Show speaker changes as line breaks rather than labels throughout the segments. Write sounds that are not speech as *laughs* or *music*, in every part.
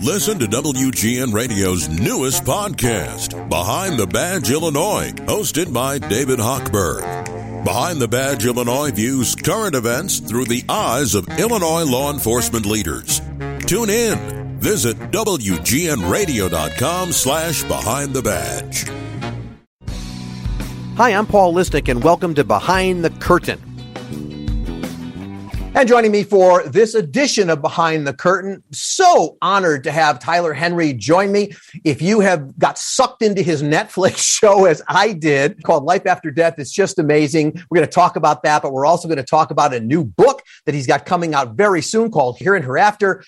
Listen to WGN Radio's newest podcast, Behind the Badge Illinois, hosted by David Hochberg. Behind the Badge Illinois views current events through the eyes of Illinois law enforcement leaders. Tune in. Visit WGNRadio.com slash Behind the Badge.
Hi, I'm Paul Lisnek, and welcome to Behind the Curtain. And joining me for this edition of Behind the Curtain, so honored to have Tyler Henry join me. If you have got sucked into his Netflix *laughs* show as I did called Life After Death, it's just amazing. We're going to talk about that, but we're also going to talk about a new book that he's got coming out very soon called Here and Hereafter.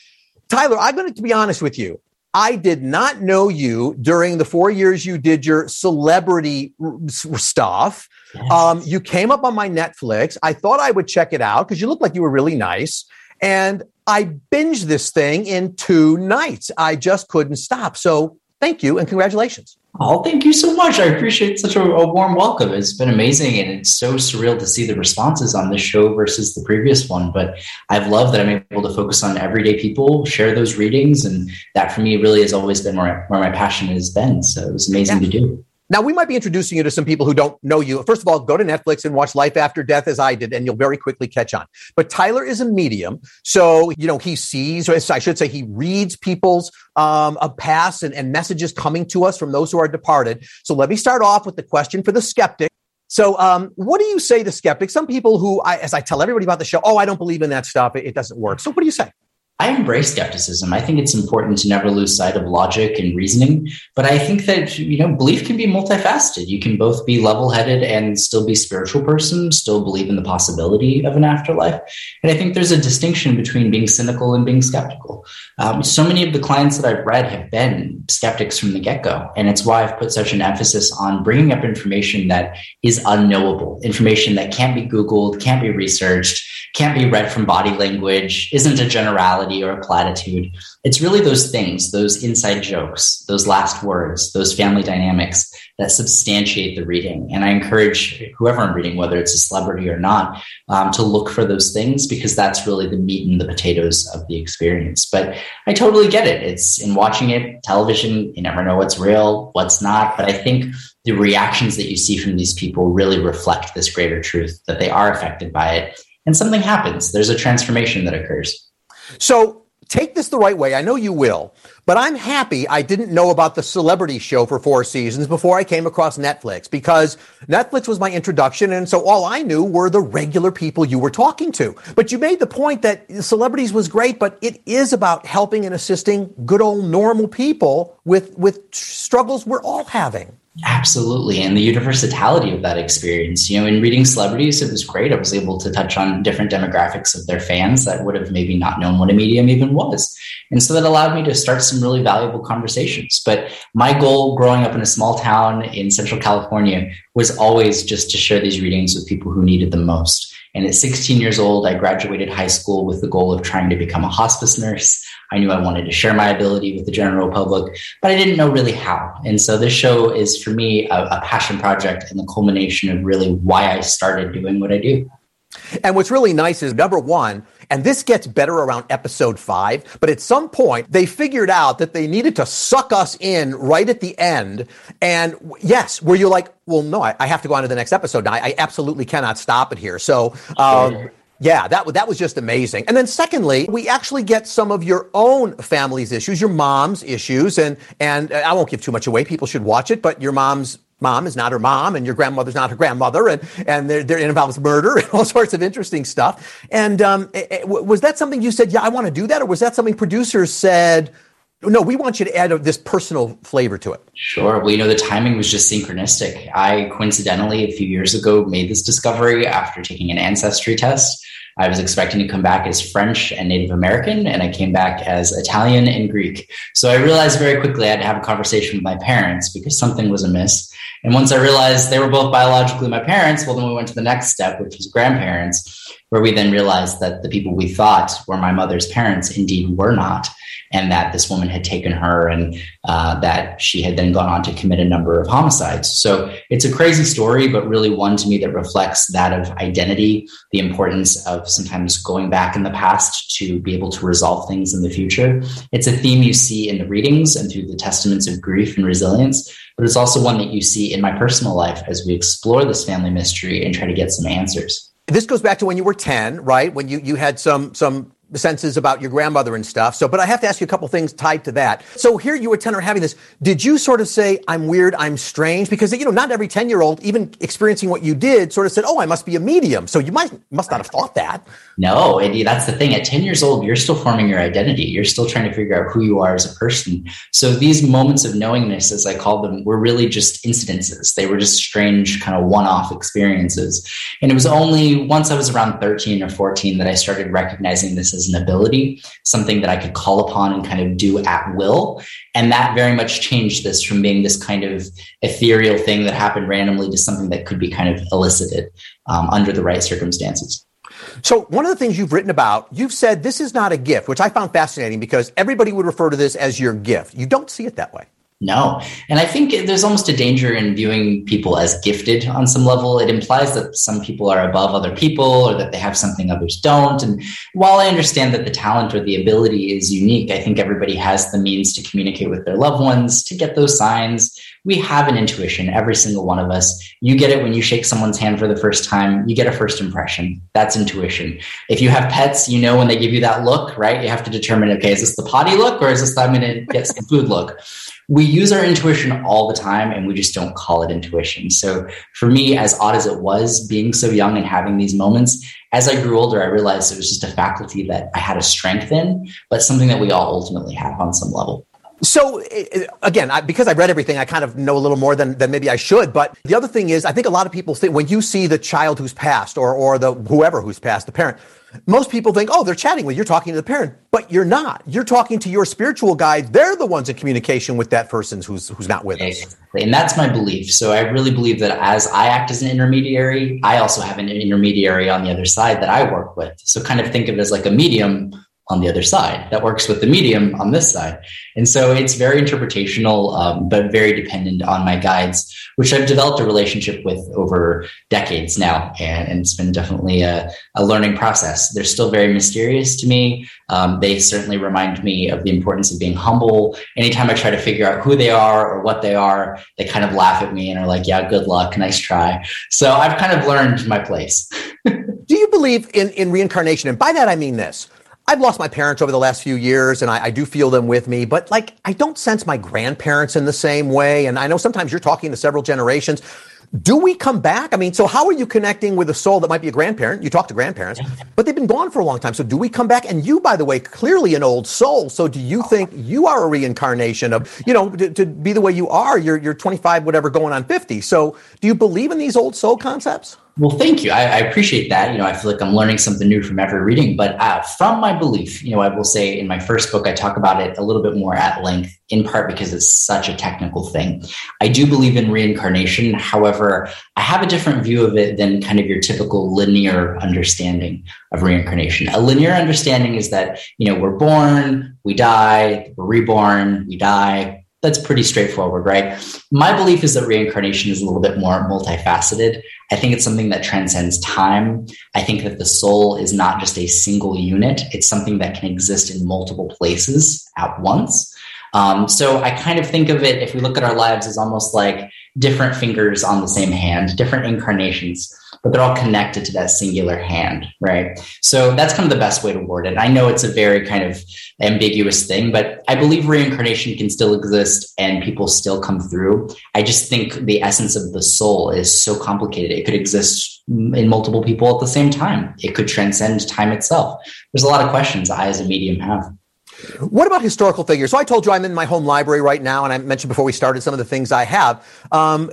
Tyler, I'm going to be honest with you. I did not know you during the four years you did your celebrity stuff. Yes. Um, you came up on my Netflix. I thought I would check it out because you looked like you were really nice. And I binged this thing in two nights. I just couldn't stop. So thank you and congratulations.
Oh, thank you so much. I appreciate such a, a, warm welcome. It's been amazing and it's so surreal to see the responses on this show versus the previous one. But I've loved that I'm able to focus on everyday people, share those readings. And that for me really has always been where, where my passion has been. So it was amazing yeah. to do.
Now, we might be introducing you to some people who don't know you. First of all, go to Netflix and watch Life After Death as I did, and you'll very quickly catch on. But Tyler is a medium. So, you know, he sees, or I should say, he reads people's um, a past and, and messages coming to us from those who are departed. So let me start off with the question for the skeptic. So, um, what do you say to skeptics? Some people who, I, as I tell everybody about the show, oh, I don't believe in that stuff. It, it doesn't work. So, what do you say?
I embrace skepticism. I think it's important to never lose sight of logic and reasoning. But I think that, you know, belief can be multifaceted. You can both be level headed and still be spiritual person, still believe in the possibility of an afterlife. And I think there's a distinction between being cynical and being skeptical. Um, so many of the clients that I've read have been skeptics from the get go. And it's why I've put such an emphasis on bringing up information that is unknowable, information that can't be Googled, can't be researched, can't be read from body language, isn't a generality or a platitude. It's really those things, those inside jokes, those last words, those family dynamics that substantiate the reading. And I encourage whoever I'm reading, whether it's a celebrity or not, um, to look for those things because that's really the meat and the potatoes of the experience. But I totally get it. It's in watching it, television, you never know what's real, what's not. But I think the reactions that you see from these people really reflect this greater truth that they are affected by it and something happens. There's a transformation that occurs.
So take this the right way. I know you will, but I'm happy I didn't know about the celebrity show for four seasons before I came across Netflix because Netflix was my introduction. And so all I knew were the regular people you were talking to. But you made the point that celebrities was great, but it is about helping and assisting good old normal people with, with struggles we're all having.
Absolutely. And the universality of that experience. You know, in reading celebrities, it was great. I was able to touch on different demographics of their fans that would have maybe not known what a medium even was. And so that allowed me to start some really valuable conversations. But my goal growing up in a small town in Central California was always just to share these readings with people who needed them most. And at 16 years old, I graduated high school with the goal of trying to become a hospice nurse. I knew I wanted to share my ability with the general public, but I didn't know really how. And so this show is for me a, a passion project and the culmination of really why I started doing what I do.
And what's really nice is number one, and this gets better around episode five, but at some point they figured out that they needed to suck us in right at the end. And yes, where you're like, well, no, I, I have to go on to the next episode now. I, I absolutely cannot stop it here. So, um, yeah, that, that was just amazing. And then secondly, we actually get some of your own family's issues, your mom's issues. And, and I won't give too much away. People should watch it, but your mom's mom is not her mom and your grandmother's not her grandmother and, and there, there involves murder *laughs* and all sorts of interesting stuff. And um, it, it, was that something you said, yeah, I want to do that? Or was that something producers said, no, we want you to add this personal flavor to it.
Sure. Well, you know, the timing was just synchronistic. I coincidentally, a few years ago, made this discovery after taking an ancestry test. I was expecting to come back as French and Native American, and I came back as Italian and Greek. So I realized very quickly I had to have a conversation with my parents because something was amiss. And once I realized they were both biologically my parents, well, then we went to the next step, which was grandparents, where we then realized that the people we thought were my mother's parents indeed were not. And that this woman had taken her and uh, that she had then gone on to commit a number of homicides. So it's a crazy story, but really one to me that reflects that of identity, the importance of sometimes going back in the past to be able to resolve things in the future. It's a theme you see in the readings and through the testaments of grief and resilience, but it's also one that you see in my personal life as we explore this family mystery and try to get some answers.
This goes back to when you were 10, right? When you, you had some, some senses about your grandmother and stuff. So, but I have to ask you a couple things tied to that. So here you were 10 or having this. Did you sort of say, I'm weird, I'm strange? Because, you know, not every 10 year old, even experiencing what you did, sort of said, oh, I must be a medium. So you might, must not have thought that.
No, that's the thing. At 10 years old, you're still forming your identity. You're still trying to figure out who you are as a person. So these moments of knowingness, as I call them, were really just incidences. They were just strange, kind of one off experiences. And it was only once I was around 13 or 14 that I started recognizing this as an ability, something that I could call upon and kind of do at will. And that very much changed this from being this kind of ethereal thing that happened randomly to something that could be kind of elicited um, under the right circumstances.
So, one of the things you've written about, you've said this is not a gift, which I found fascinating because everybody would refer to this as your gift. You don't see it that way.
No. And I think there's almost a danger in viewing people as gifted on some level. It implies that some people are above other people or that they have something others don't. And while I understand that the talent or the ability is unique, I think everybody has the means to communicate with their loved ones, to get those signs. We have an intuition, every single one of us. You get it when you shake someone's hand for the first time, you get a first impression. That's intuition. If you have pets, you know when they give you that look, right? You have to determine, okay, is this the potty look or is this I'm going to get some food look? We use our intuition all the time and we just don't call it intuition. So for me, as odd as it was being so young and having these moments, as I grew older, I realized it was just a faculty that I had a strength in, but something that we all ultimately have on some level.
So eh, eh, again, I, because I've read everything, I kind of know a little more than, than maybe I should. But the other thing is, I think a lot of people think when you see the child who's passed or, or the whoever who's passed, the parent, most people think, oh, they're chatting with you, you're talking to the parent, but you're not. You're talking to your spiritual guide. They're the ones in communication with that person who's who's not with us.
And that's my belief. So I really believe that as I act as an intermediary, I also have an intermediary on the other side that I work with. So kind of think of it as like a medium on the other side that works with the medium on this side. And so it's very interpretational, um, but very dependent on my guides, which I've developed a relationship with over decades now. And, and it's been definitely a, a, learning process. They're still very mysterious to me. Um, they certainly remind me of the importance of being humble. Anytime I try to figure out who they are or what they are, they kind of laugh at me and are like, yeah, good luck, nice try. So I've kind of learned my place. *laughs*
Do you believe in, in reincarnation? And by that, I mean this. I've lost my parents over the last few years and I, I, do feel them with me, but like I don't sense my grandparents in the same way. And I know sometimes you're talking to several generations. Do we come back? I mean, so how are you connecting with a soul that might be a grandparent? You talk to grandparents, *laughs* but they've been gone for a long time. So do we come back? And you, by the way, clearly an old soul. So do you think you are a reincarnation of, you know, to, to be the way you are? You're, you're 25, whatever, going on 50. So do you believe in these old soul concepts?
Well, thank you. I, I, appreciate that. You know, I feel like I'm learning something new from every reading. But uh, from my belief, you know, I will say in my first book, I talk about it a little bit more at length, in part because it's such a technical thing. I do believe in reincarnation. However, I have a different view of it than kind of your typical linear understanding of reincarnation. A linear understanding is that, you know, we're born, we die, we're reborn, we die, that's pretty straightforward, right? My belief is that reincarnation is a little bit more multifaceted. I think it's something that transcends time. I think that the soul is not just a single unit, it's something that can exist in multiple places at once. Um, so I kind of think of it, if we look at our lives, as almost like different fingers on the same hand, different incarnations but they're all connected to that singular hand, right? So that's kind of the best way to word it. I know it's a very kind of ambiguous thing, but I believe reincarnation can still exist and people still come through. I just think the essence of the soul is so complicated. It could exist in multiple people at the same time. It could transcend time itself. There's a lot of questions I, as a medium, have.
What about historical figures? So I told you I'm in my home library right now, and I mentioned before we started some of the things I have. Um,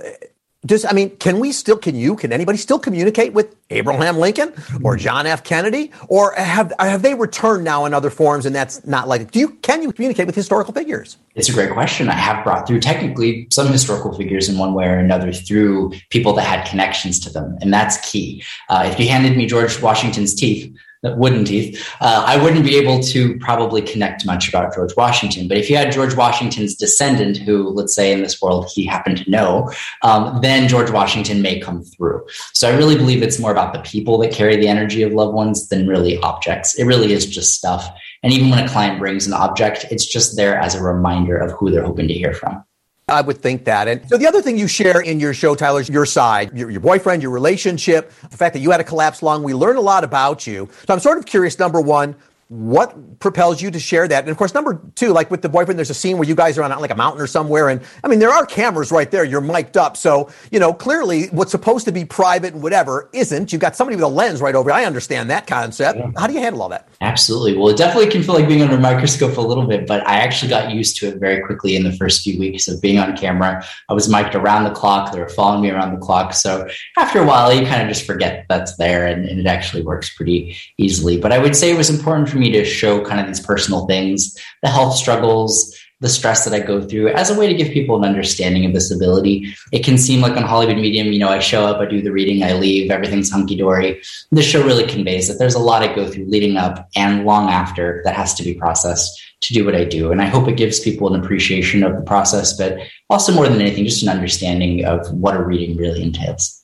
just, I mean, can we still, can you, can anybody still communicate with Abraham Lincoln or John F. Kennedy? Or have, have they returned now in other forms and that's not like, do you, can you communicate with historical figures?
It's a great question. I have brought through technically some historical figures in one way or another through people that had connections to them. And that's key. Uh, if you handed me George Washington's teeth, wooden teeth, uh, I wouldn't be able to probably connect much about George Washington. But if you had George Washington's descendant, who, let's say in this world, he happened to know, um, then George Washington may come through. So I really believe it's more about the people that carry the energy of loved ones than really objects. It really is just stuff. And even when a client brings an object, it's just there as a reminder of who they're hoping to hear from.
I would think that. And so the other thing you share in your show, Tyler, is your side, your, your, boyfriend, your relationship, the fact that you had a collapse lung. We learn a lot about you. So I'm sort of curious, number one, what propels you to share that? And of course, number two, like with the boyfriend, there's a scene where you guys are on like a mountain or somewhere. And I mean, there are cameras right there. You're mic'd up. So, you know, clearly what's supposed to be private and whatever isn't. You've got somebody with a lens right over. I understand that concept. Yeah. How do you handle all that?
Absolutely. Well, it definitely can feel like being under a microscope a little bit, but I actually got used to it very quickly in the first few weeks of being on camera. I was mic'd around the clock. They were following me around the clock. So after a while, you kind of just forget that's there and, and it actually works pretty easily. But I would say it was important for me to show kind of these personal things, the health struggles, the stress that I go through as a way to give people an understanding of this ability. It can seem like on Hollywood Medium, you know, I show up, I do the reading, I leave, everything's hunky dory. This show really conveys that there's a lot I go through leading up and long after that has to be processed to do what I do. And I hope it gives people an appreciation of the process, but also more than anything, just an understanding of what a reading really entails.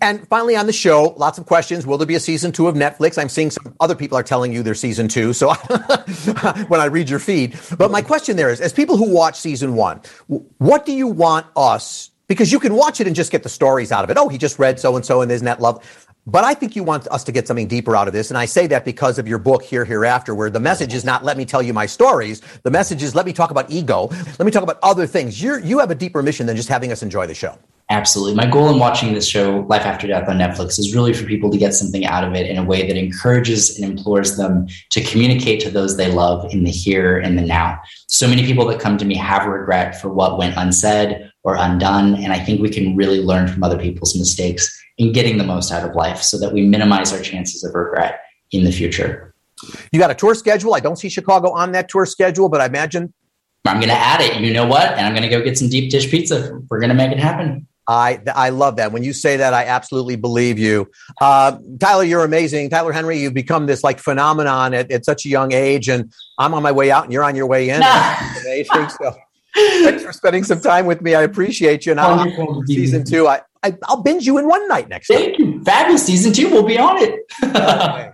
And finally, on the show, lots of questions. Will there be a season two of Netflix? I'm seeing some other people are telling you there's season two. So *laughs* when I read your feed, but my question there is, as people who watch season one, what do you want us? Because you can watch it and just get the stories out of it. Oh, he just read so and so, and isn't that love? But I think you want us to get something deeper out of this. And I say that because of your book, Here, Hereafter, where the message is not let me tell you my stories. The message is let me talk about ego. Let me talk about other things. you you have a deeper mission than just having us enjoy the show.
Absolutely. My goal in watching this show, Life After Death on Netflix, is really for people to get something out of it in a way that encourages and implores them to communicate to those they love in the here and the now. So many people that come to me have regret for what went unsaid or undone. And I think we can really learn from other people's mistakes in getting the most out of life so that we minimize our chances of regret in the future.
You got a tour schedule. I don't see Chicago on that tour schedule, but I imagine
I'm going to add it. You know what? And I'm going to go get some deep dish pizza. We're going to make it happen.
I I love that. When you say that, I absolutely believe you. Uh, Tyler, you're amazing. Tyler Henry, you've become this like phenomenon at, at, such a young age, and I'm on my way out, and you're on your way in. amazing. *laughs* So, thanks for spending some time with me. I appreciate you. And I'll, season two, I, I will binge you in one night next.
Thank time. you. Fabulous. Season two, we'll be on it. *laughs*